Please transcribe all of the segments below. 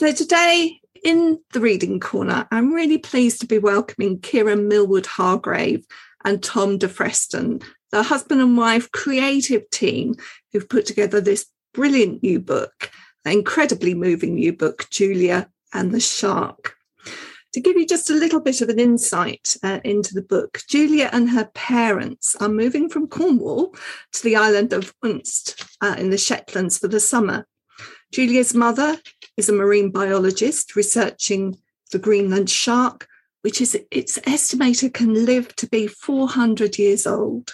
So today in the reading corner, I'm really pleased to be welcoming Kiran Millwood Hargrave and Tom de Freston, the husband and wife creative team who've put together this brilliant new book, an incredibly moving new book, Julia and the Shark. To give you just a little bit of an insight uh, into the book, Julia and her parents are moving from Cornwall to the island of Unst uh, in the Shetlands for the summer. Julia's mother is a marine biologist researching the Greenland shark, which is it's estimated can live to be 400 years old.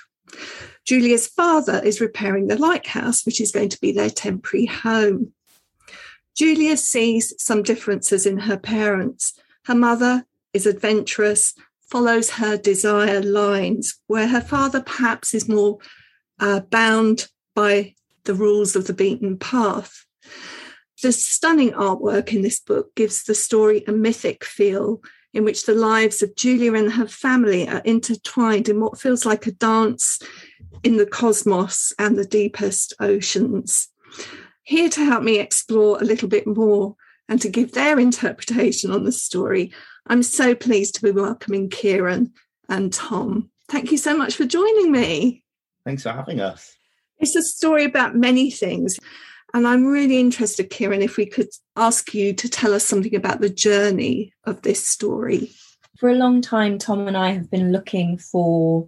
Julia's father is repairing the lighthouse, which is going to be their temporary home. Julia sees some differences in her parents. Her mother is adventurous, follows her desire lines, where her father perhaps is more uh, bound by the rules of the beaten path. The stunning artwork in this book gives the story a mythic feel in which the lives of Julia and her family are intertwined in what feels like a dance in the cosmos and the deepest oceans. Here to help me explore a little bit more and to give their interpretation on the story, I'm so pleased to be welcoming Kiran and Tom. Thank you so much for joining me. Thanks for having us. It's a story about many things. And I'm really interested, Kiran, if we could ask you to tell us something about the journey of this story. For a long time, Tom and I have been looking for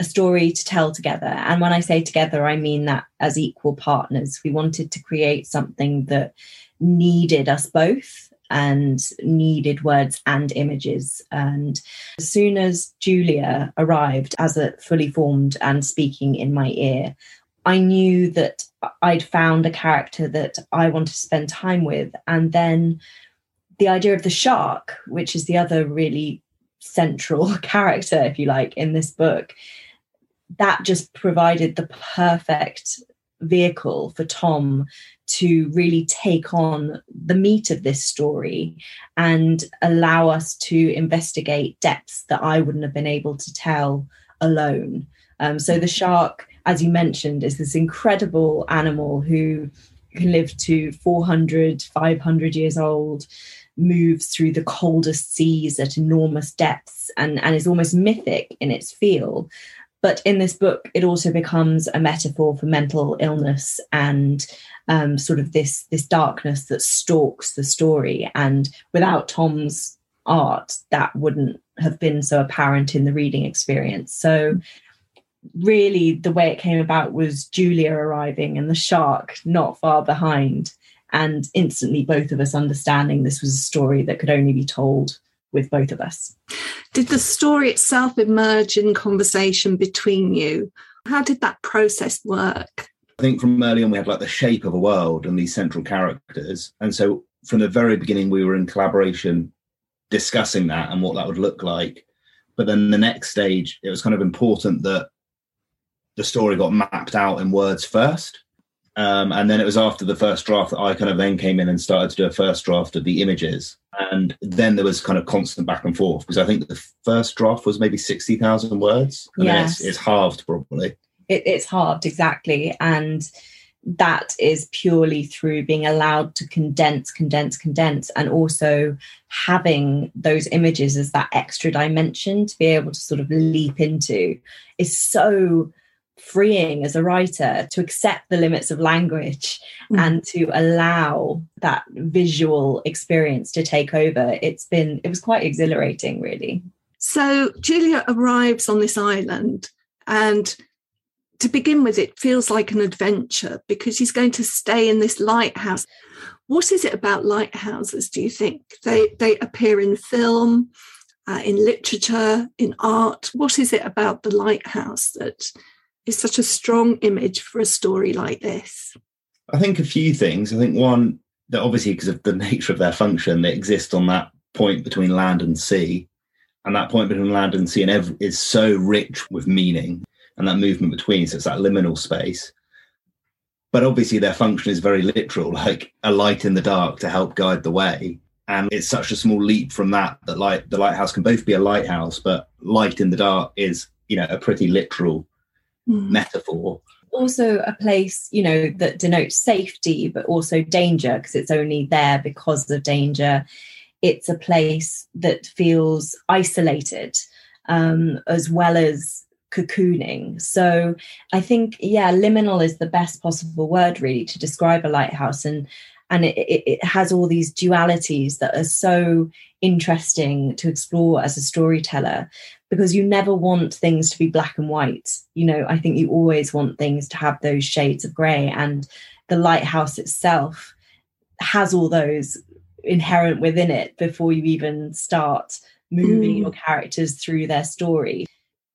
a story to tell together. And when I say together, I mean that as equal partners. We wanted to create something that needed us both and needed words and images. And as soon as Julia arrived as a fully formed and speaking in my ear, I knew that I'd found a character that I wanted to spend time with. And then the idea of the shark, which is the other really central character, if you like, in this book, that just provided the perfect vehicle for Tom to really take on the meat of this story and allow us to investigate depths that I wouldn't have been able to tell alone. Um, so the shark, as you mentioned, is this incredible animal who can live to 400, 500 years old, moves through the coldest seas at enormous depths, and, and is almost mythic in its feel. But in this book, it also becomes a metaphor for mental illness and um, sort of this this darkness that stalks the story. And without Tom's art, that wouldn't have been so apparent in the reading experience. So really the way it came about was Julia arriving and the shark not far behind and instantly both of us understanding this was a story that could only be told with both of us. Did the story itself emerge in conversation between you? How did that process work? I think from early on we had like the shape of a world and these central characters. And so from the very beginning we were in collaboration discussing that and what that would look like. But then the next stage, it was kind of important that the story got mapped out in words first. Um, and then it was after the first draft that I kind of then came in and started to do a first draft of the images. And then there was kind of constant back and forth because I think the first draft was maybe 60,000 words. And yes. It's, it's, halved probably. It, it's halved, exactly. And that is purely through being allowed to condense, condense, condense, and also having those images as that extra dimension to be able to sort of leap into is so freeing as a writer to accept the limits of language mm. and to allow that visual experience to take over. It's been it was quite exhilarating really. So julia arrives on this island and to begin with it feels like an adventure because she's going to stay in this lighthouse. What is it about lighthouses do you think? They they appear in film uh, in literature in art. What is it about the lighthouse that is such a strong image for a story like this? I think a few things. I think one, that obviously because of the nature of their function, they exist on that point between land and sea. And that point between land and sea and ev- is so rich with meaning and that movement between. So it's that liminal space. But obviously their function is very literal, like a light in the dark to help guide the way. And it's such a small leap from that that light the lighthouse can both be a lighthouse, but light in the dark is, you know, a pretty literal mm. metaphor. also a place, you know, that denotes safety, but also danger because it's only there because of danger. It's a place that feels isolated um, as well as cocooning. So I think, yeah, liminal is the best possible word really to describe a lighthouse. And and it, it, it has all these dualities that are so interesting to explore as a storyteller because you never want things to be black and white. You know, I think you always want things to have those shades of grey, and the lighthouse itself has all those inherent within it before you even start moving mm. your characters through their story.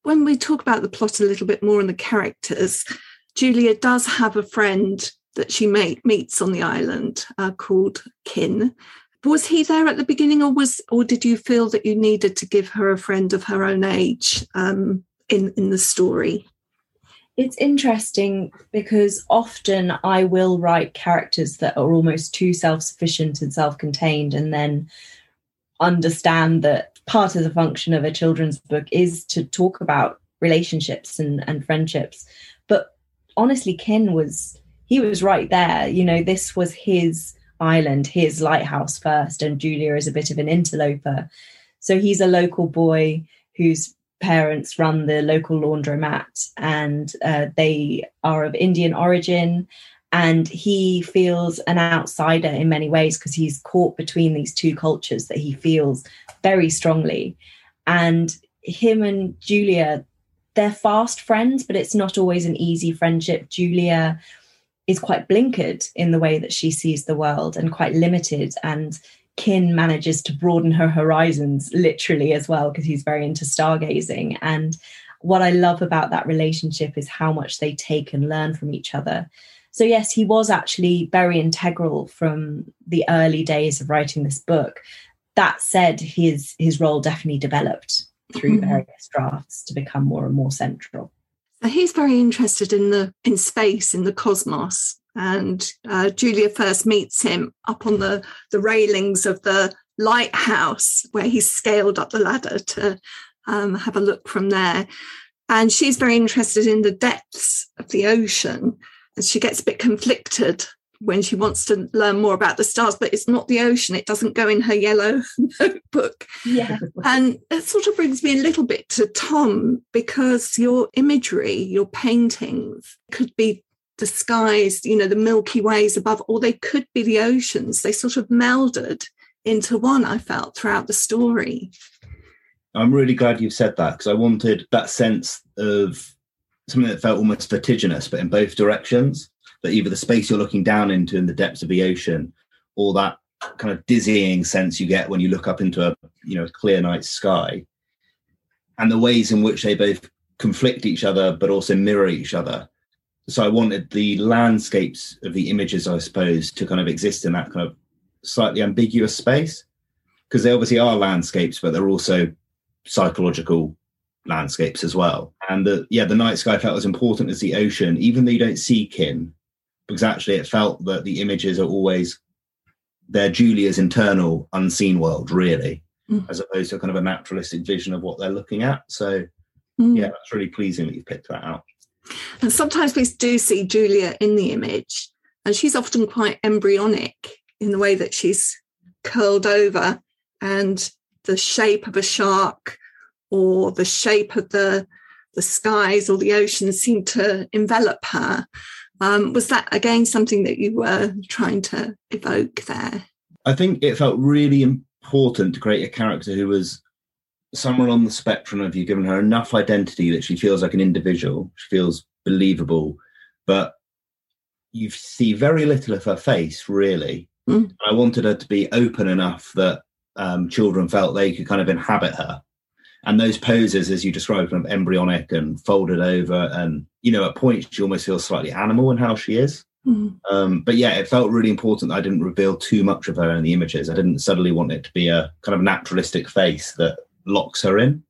When we talk about the plot a little bit more and the characters, Julia does have a friend that she meets on the island uh, called Kin. Was he there at the beginning, or was, or did you feel that you needed to give her a friend of her own age um, in in the story? It's interesting because often I will write characters that are almost too self sufficient and self contained, and then understand that part of the function of a children's book is to talk about relationships and, and friendships. But honestly, Kin was he was right there. You know, this was his island, his lighthouse first, and Julia is a bit of an interloper. So he's a local boy whose parents run the local laundromat, and uh, they are of Indian origin. And he feels an outsider in many ways because he's caught between these two cultures that he feels very strongly. And him and Julia, they're fast friends, but it's not always an easy friendship. Julia is quite blinkered in the way that she sees the world and quite limited and Kin manages to broaden her horizons literally as well because he's very into stargazing and what I love about that relationship is how much they take and learn from each other. So yes, he was actually very integral from the early days of writing this book. That said, his his role definitely developed through mm-hmm. various drafts to become more and more central. He's very interested in the in space, in the cosmos, and uh, Julia first meets him up on the the railings of the lighthouse where he's scaled up the ladder to um, have a look from there. And she's very interested in the depths of the ocean, and she gets a bit conflicted when she wants to learn more about the stars, but it's not the ocean. It doesn't go in her yellow notebook. Yeah. And it sort of brings me a little bit to Tom because your imagery, your paintings could be disguised, you know, the Milky Ways above, or they could be the oceans. They sort of melded into one, I felt, throughout the story. I'm really glad you've said that because I wanted that sense of something that felt almost vertiginous, but in both directions that either the space you're looking down into in the depths of the ocean or that kind of dizzying sense you get when you look up into a you know clear night sky and the ways in which they both conflict each other but also mirror each other. So i wanted the landscapes of the images i suppose to kind of exist in that kind of slightly ambiguous space because they obviously are landscapes but they're also psychological landscapes as well. And the yeah the night sky felt as important as the ocean even though you don't see kin because actually it felt that the images are always they're Julia's internal unseen world, really, mm. as opposed to kind of a naturalistic vision of what they're looking at. So, mm. yeah, that's really pleasing that you've picked that out. And sometimes we do see Julia in the image, and she's often quite embryonic in the way that she's curled over, and the shape of a shark or the shape of the the skies or the ocean seem to envelop her. Um, was that again something that you were trying to evoke there? I think it felt really important to create a character who was somewhere on the spectrum of you given her enough identity that she feels like an individual, she feels believable, but you see very little of her face really. Mm. I wanted her to be open enough that um, children felt they could kind of inhabit her and those poses as you described kind of embryonic and folded over and you know at points she almost feels slightly animal in how she is. Mm. um, but yeah it felt really important that i didn't reveal too much of her in the images. I didn't suddenly want it to be a kind of naturalistic face that locks her in.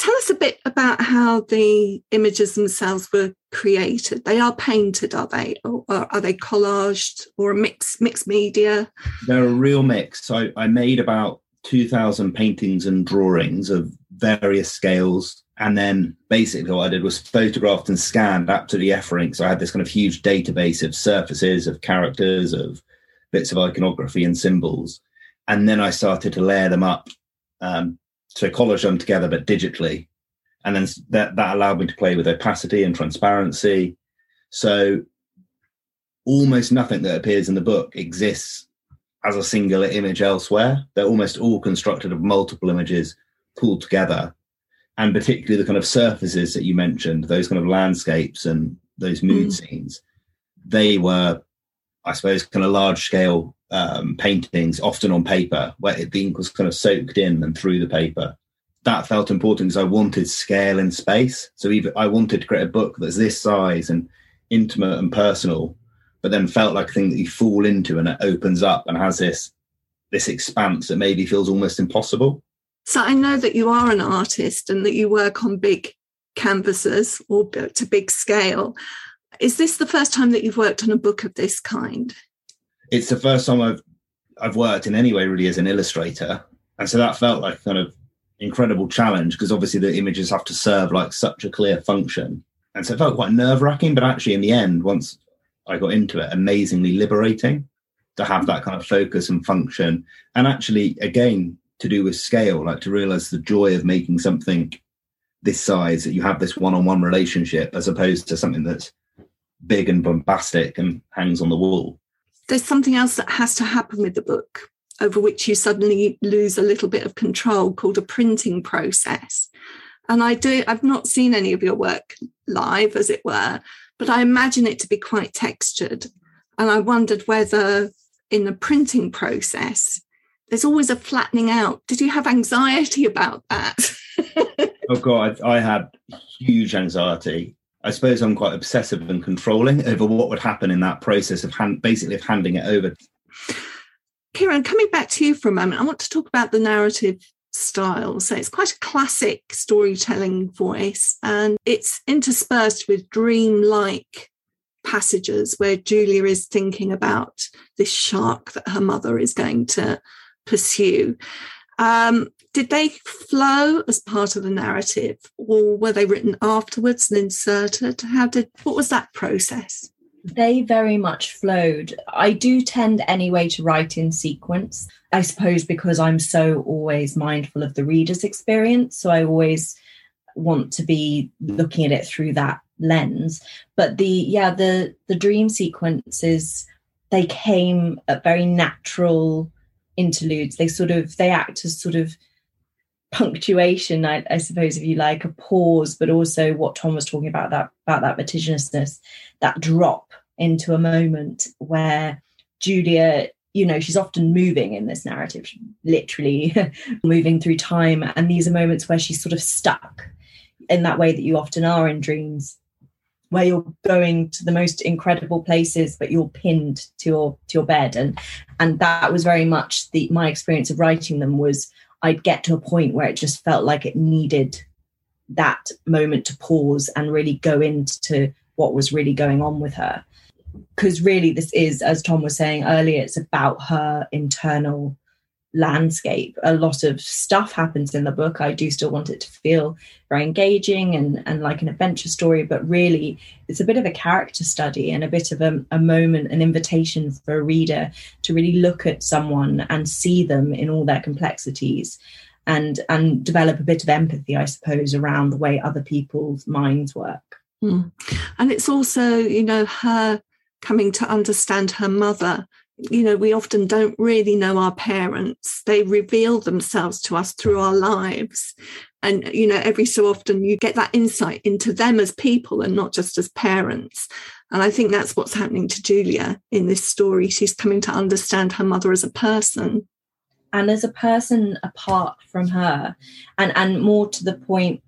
Tell us a bit about how the images themselves were created. They are painted are they? Or are they collaged or a mix mixed media? They're a real mix. So I, I made about 2,000 paintings and drawings of various scales And then basically what I did was photographed and scanned up to absolutely efferent. So I had this kind of huge database of surfaces, of characters, of bits of iconography and symbols. And then I started to layer them up um, to collage them together, but digitally. And then that, that allowed me to play with opacity and transparency. So almost nothing that appears in the book exists as a singular image elsewhere. They're almost all constructed of multiple images pulled together. And particularly the kind of surfaces that you mentioned, those kind of landscapes and those mood mm. scenes, they were, I suppose, kind of large scale um, paintings, often on paper, where the ink was kind of soaked in and through the paper. That felt important because I wanted scale and space. So even I wanted to create a book that's this size and intimate and personal, but then felt like a thing that you fall into and it opens up and has this this expanse that maybe feels almost impossible. So I know that you are an artist and that you work on big canvases or to big scale. Is this the first time that you've worked on a book of this kind? It's the first time I've I've worked in any way really as an illustrator, and so that felt like kind of incredible challenge because obviously the images have to serve like such a clear function, and so it felt quite nerve wracking. But actually, in the end, once I got into it, amazingly liberating to have that kind of focus and function. And actually, again, to do with scale, like to realize the joy of making something this size that you have this one on one relationship as opposed to something that's big and bombastic and hangs on the wall. There's something else that has to happen with the book over which you suddenly lose a little bit of control called a printing process. And I do, I've not seen any of your work live, as it were, but I imagine it to be quite textured. And I wondered whether in the printing process, there's always a flattening out. Did you have anxiety about that? oh, God, I, had huge anxiety. I suppose I'm quite obsessive and controlling over what would happen in that process of hand, basically of handing it over. Kiran, coming back to you for a moment, I want to talk about the narrative style. So it's quite a classic storytelling voice and it's interspersed with dream-like passages where Julia is thinking about this shark that her mother is going to pursue. Um, did they flow as part of the narrative or were they written afterwards and inserted? How did what was that process? They very much flowed. I do tend anyway to write in sequence. I suppose because I'm so always mindful of the reader's experience. So I always want to be looking at it through that lens. But the yeah, the the dream sequences, they came at very natural interludes. They sort of they act as sort of punctuation, I, I, suppose, if you like, a pause, but also what Tom was talking about that about that vertiginousness, that drop into a moment where Julia, you know, she's often moving in this narrative, literally moving through time, and these are moments where she's sort of stuck in that way that you often are in dreams where you're going to the most incredible places but you're pinned to your to your bed. And and that was very much the my experience of writing them was I'd get to a point where it just felt like it needed that moment to pause and really go into what was really going on with her. Because really, this is, as Tom was saying earlier, it's about her internal landscape. A lot of stuff happens in the book. I do still want it to feel very engaging and, and like an adventure story, but really it's a bit of a character study and a bit of a, a moment, an invitation for a reader to really look at someone and see them in all their complexities and and develop a bit of empathy, I suppose, around the way other people's minds work. Mm. And it's also, you know, her coming to understand her mother you know, we often don't really know our parents. They reveal themselves to us through our lives. And, you know, every so often you get that insight into them as people and not just as parents. And I think that's what's happening to Julia in this story. She's coming to understand her mother as a person. And as a person apart from her, and, and more to the point,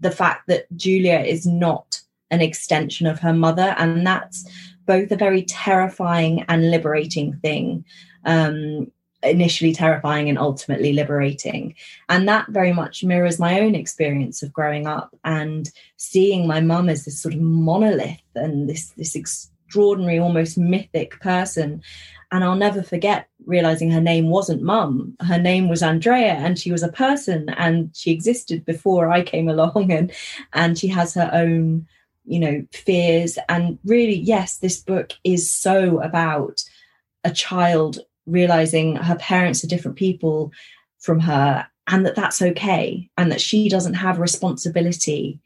the fact that Julia is not an extension of her mother. And that's both a very terrifying and liberating thing. Um, initially terrifying and ultimately liberating. And that very much mirrors my own experience of growing up and seeing my mum as this sort of monolith and this this extraordinary, almost mythic person. And I'll never forget realizing her name wasn't mum. Her name was Andrea and she was a person and she existed before I came along and and she has her own, you know, fears. And really, yes, this book is so about a child realizing her parents are different people from her and that that's okay and that she doesn't have responsibility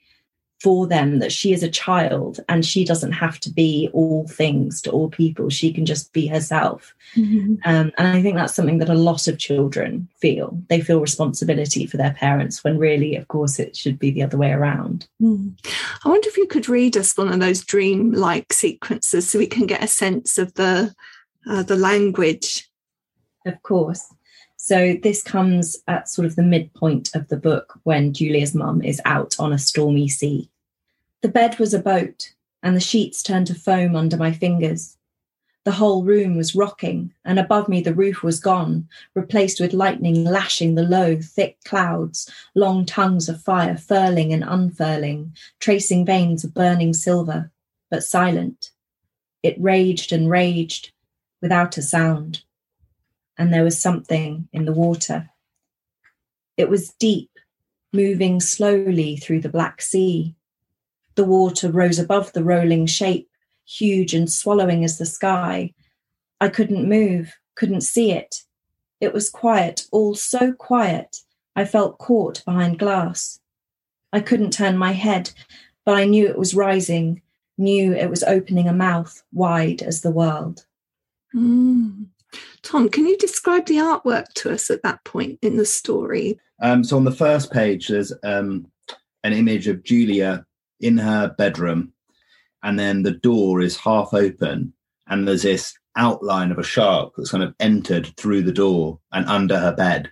for them that she is a child and she doesn't have to be all things to all people. She can just be herself. Mm-hmm. um, and i think that's something that a lot of children feel. They feel responsibility for their parents when really of course it should be the other way around. Mm. i wonder if you could read us one of those dream like sequences so we can get a sense of the uh, the language. Of course so this comes at sort of the midpoint of the book when Julia's mum is out on a stormy sea. The bed was a boat, and the sheets turned to foam under my fingers. The whole room was rocking, and above me the roof was gone, replaced with lightning lashing the low, thick clouds, long tongues of fire furling and unfurling, tracing veins of burning silver, but silent. It raged and raged without a sound and there was something in the water. It was deep, moving slowly through the Black Sea. The water rose above the rolling shape, huge and swallowing as the sky. I couldn't move, couldn't see it. It was quiet, all so quiet, I felt caught behind glass. I couldn't turn my head, but I knew it was rising, knew it was opening a mouth wide as the world. Mm. Tom, can you describe the artwork to us at that point in the story? Um, so on the first page, there's um, an image of Julia in her bedroom, and then the door is half open, and there's this outline of a shark that's kind of entered through the door and under her bed.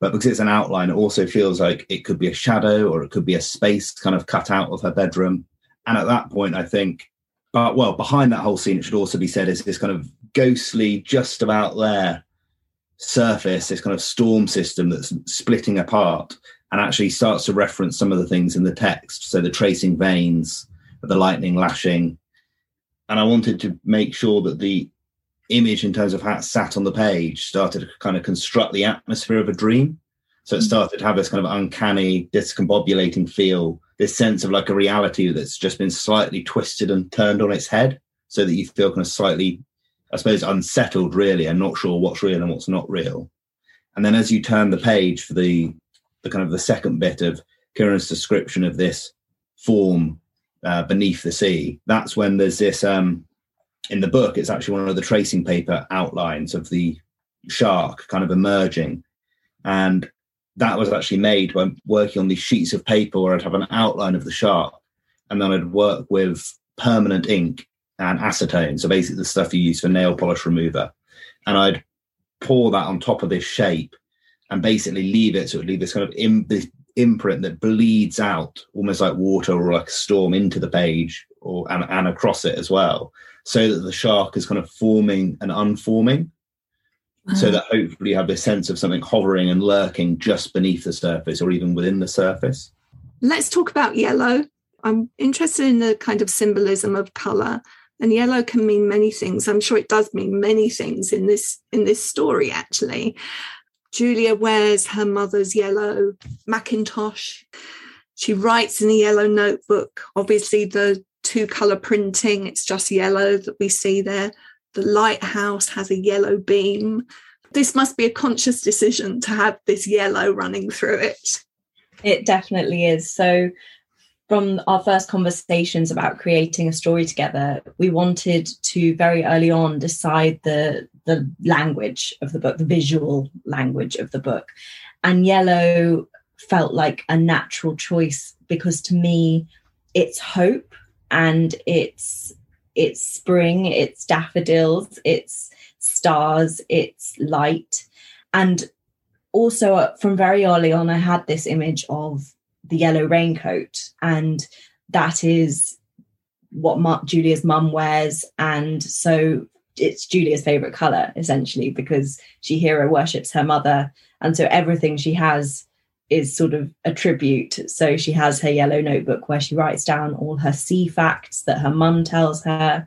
But because it's an outline, it also feels like it could be a shadow or it could be a space kind of cut out of her bedroom. And at that point, I think, but well, behind that whole scene, it should also be said is this kind of ghostly, just about there surface, this kind of storm system that's splitting apart and actually starts to reference some of the things in the text. So the tracing veins, the lightning lashing. And I wanted to make sure that the image, in terms of how it sat on the page, started to kind of construct the atmosphere of a dream. So it mm. started to have this kind of uncanny, discombobulating feel, this sense of like a reality that's just been slightly twisted and turned on its head, so that you feel kind of slightly I suppose, unsettled really and not sure what's real and what's not real. And then as you turn the page for the the kind of the second bit of Kiran's description of this form uh, beneath the sea, that's when there's this um, in the book. It's actually one of the tracing paper outlines of the shark kind of emerging, and that was actually made by working on these sheets of paper where I'd have an outline of the shark, and then I'd work with permanent ink and acetone, so basically the stuff you use for nail polish remover. And I'd pour that on top of this shape and basically leave it so it would leave this kind of Im- this imprint that bleeds out almost like water or like a storm into the page or and, and across it as well, so that the shark is kind of forming and unforming. So uh-huh. that hopefully you have this sense of something hovering and lurking just beneath the surface or even within the surface. Let's talk about yellow. I'm interested in the kind of symbolism of colour and yellow can mean many things. I'm sure it does mean many things in this in this story actually. Julia wears her mother's yellow macintosh. She writes in a yellow notebook. Obviously the two color printing it's just yellow that we see there the lighthouse has a yellow beam. This must be a conscious decision to have this yellow running through it. It definitely is. So from our first conversations about creating a story together, we wanted to very early on decide the the language of the book, the visual language of the book. And yellow felt like a natural choice because to me it's hope and it's it's spring, it's daffodils, it's stars, it's light. And also uh, from very early on I had this image of the yellow raincoat, and that is what Julia's mum wears, and so it's Julia's favorite color essentially because she hero worships her mother, and so everything she has is sort of a tribute. So she has her yellow notebook where she writes down all her sea facts that her mum tells her.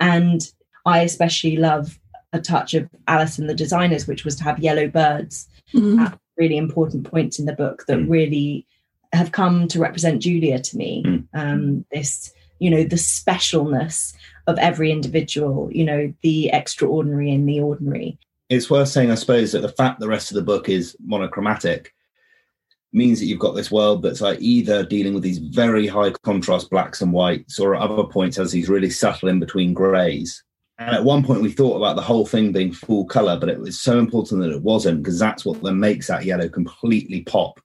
And I especially love a touch of Alice and the Designers, which was to have yellow birds mm. at really important points in the book that mm. really have come to represent Julia to me. Mm. Um, this, you know, the specialness of every individual, you know, the extraordinary and the ordinary. It's worth saying, I suppose, that the fact the rest of the book is monochromatic means that you've got this world that's like either dealing with these very high contrast blacks and whites, or at other points has these really subtle in between greys. And at one point, we thought about the whole thing being full color, but it was so important that it wasn't because that's what then makes that yellow completely pop.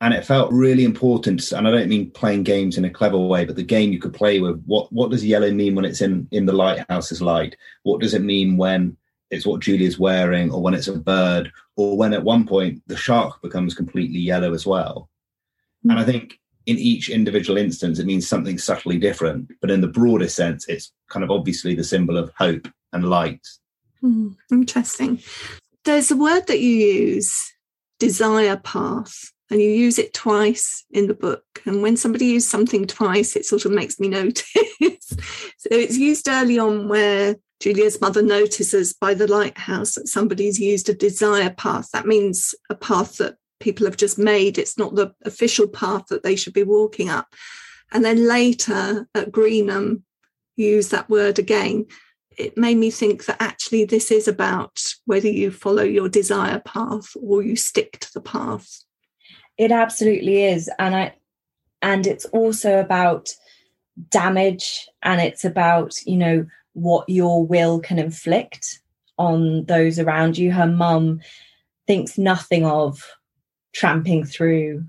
And it felt really important. And I don't mean playing games in a clever way, but the game you could play with what what does yellow mean when it's in in the lighthouse's light? What does it mean when it's what Julia's wearing, or when it's a bird, or when at one point the shark becomes completely yellow as well? Mm-hmm. And I think in each individual instance, it means something subtly different. But in the broader sense, it's kind of obviously the symbol of hope and light. Mm, interesting. There's a word that you use, desire path, and you use it twice in the book. And when somebody uses something twice, it sort of makes me notice. so it's used early on where Julia's mother notices by the lighthouse that somebody's used a desire path. That means a path that people have just made. It's not the official path that they should be walking up. And then later at Greenham, use that word again. It made me think that actually this is about whether you follow your desire path or you stick to the path. It absolutely is. And I and it's also about damage and it's about, you know, what your will can inflict on those around you. Her mum thinks nothing of tramping through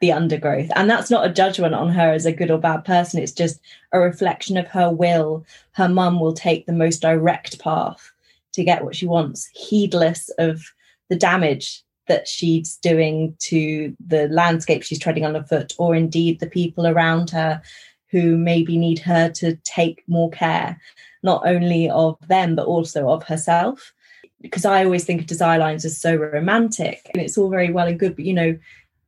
the undergrowth. And that's not a judgment on her as a good or bad person. It's just a reflection of her will. Her mum will take the most direct path to get what she wants, heedless of the damage that she's doing to the landscape she's treading underfoot, or indeed the people around her who maybe need her to take more care, not only of them, but also of herself because I always think of desire lines as so romantic and it's all very well and good, but you know,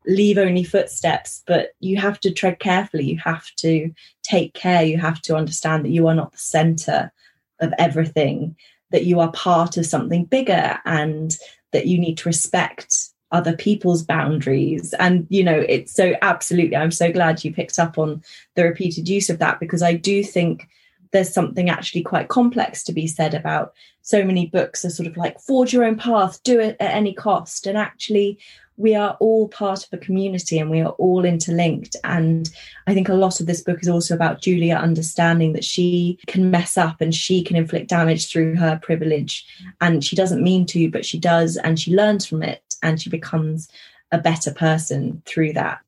leave only footsteps, but you have to tread carefully. You have to take care. You have to understand that you are not the center of everything, that you are part of something bigger and that you need to respect other people's boundaries. And, you know, it's so absolutely, I'm so glad you picked up on the repeated use of that because I do think there's something actually quite complex to be said about so many books are sort of like forge your own path do it at any cost. And actually we are all part of a community and we are all interlinked. And i think a lot of this book is also about julia understanding that she can mess up and she can inflict damage through her privilege. And she doesn't mean to but she does. And she learns from it and she becomes a better person through that.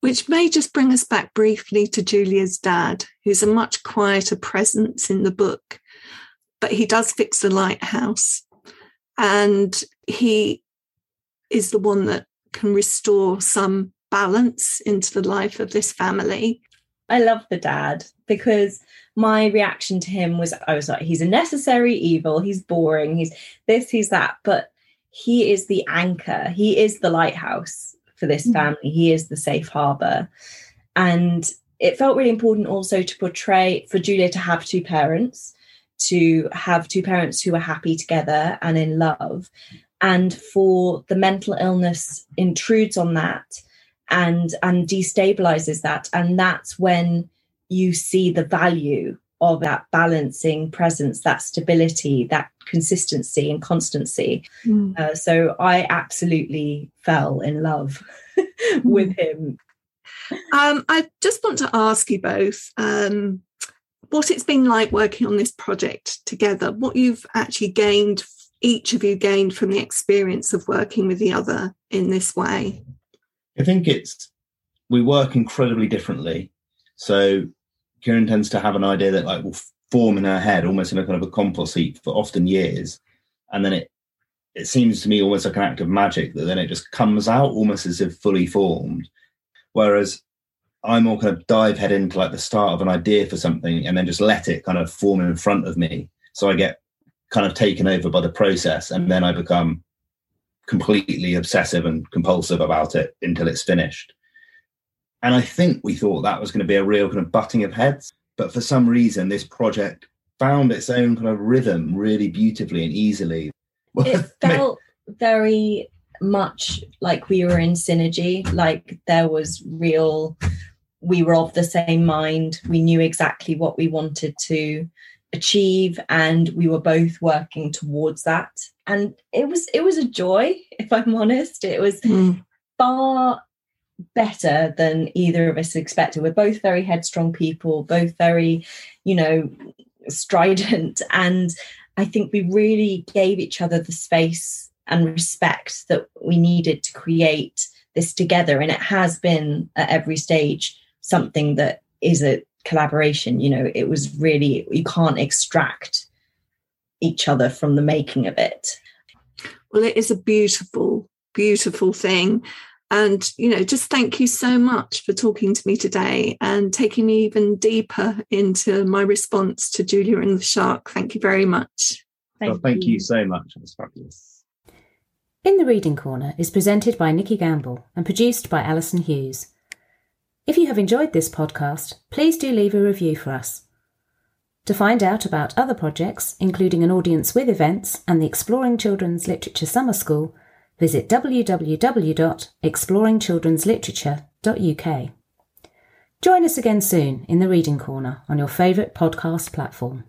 Which may just bring us back briefly to Julia's dad, who's a much quieter presence in the book, but he does fix the lighthouse. And he is the one that can restore some balance into the life of this family. I love the dad because my reaction to him was I was like, he's a necessary evil, he's boring, he's this, he's that. But he is the anchor, he is the lighthouse for this mm-hmm. family, he is the safe harbor. And it felt really important also to portray for Julia to have two parents, to have two parents who are happy together and in love. And for the mental illness intrudes on that and and destabilizes that. And that's when you see the value of that balancing presence, that stability, that consistency and constancy. Mm. Uh, so I absolutely fell in love with hmm. him. Um, I just want to ask you both um, what it's been like working on this project together, what you've actually gained, each of you gained from the experience of working with the other in this way. I think it's, we work incredibly differently. So Kiran tends to have an idea that like will form in her head, almost in a kind of a compost heap for often years, and then it it seems to me almost like an act of magic that then it just comes out almost as if fully formed. Whereas I more kind of dive head into like the start of an idea for something and then just let it kind of form in front of me. So I get kind of taken over by the process and then I become completely obsessive and compulsive about it until it's finished. And I think we thought that was going to be a real kind of butting of heads. But for some reason, this project found its own kind of rhythm really beautifully and easily. It felt very much like we were in synergy, like there was real, we were of the same mind. We knew exactly what we wanted to achieve and we were both working towards that and it was it was a joy if i'm honest it was mm. far better than either of us expected we're both very headstrong people both very you know strident and i think we really gave each other the space and respect that we needed to create this together. And it has been at every stage something that is a collaboration. You know, it was really, you can't extract each other from the making of it. Well, it is a beautiful, beautiful thing. And, you know, just thank you so much for talking to me today and taking me even deeper into my response to Julia and the Shark. Thank you very much. Thank, well, thank you. you so much. It was fabulous. In the Reading Corner is presented by Nikki Gamble and produced by Alison Hughes. If you have enjoyed this podcast, please do leave a review for us. To find out about other projects, including an audience with events and the Exploring Children's Literature Summer School, visit www.exploringchildren'sliterature.uk. Join us again soon in the Reading Corner on your favourite podcast platform.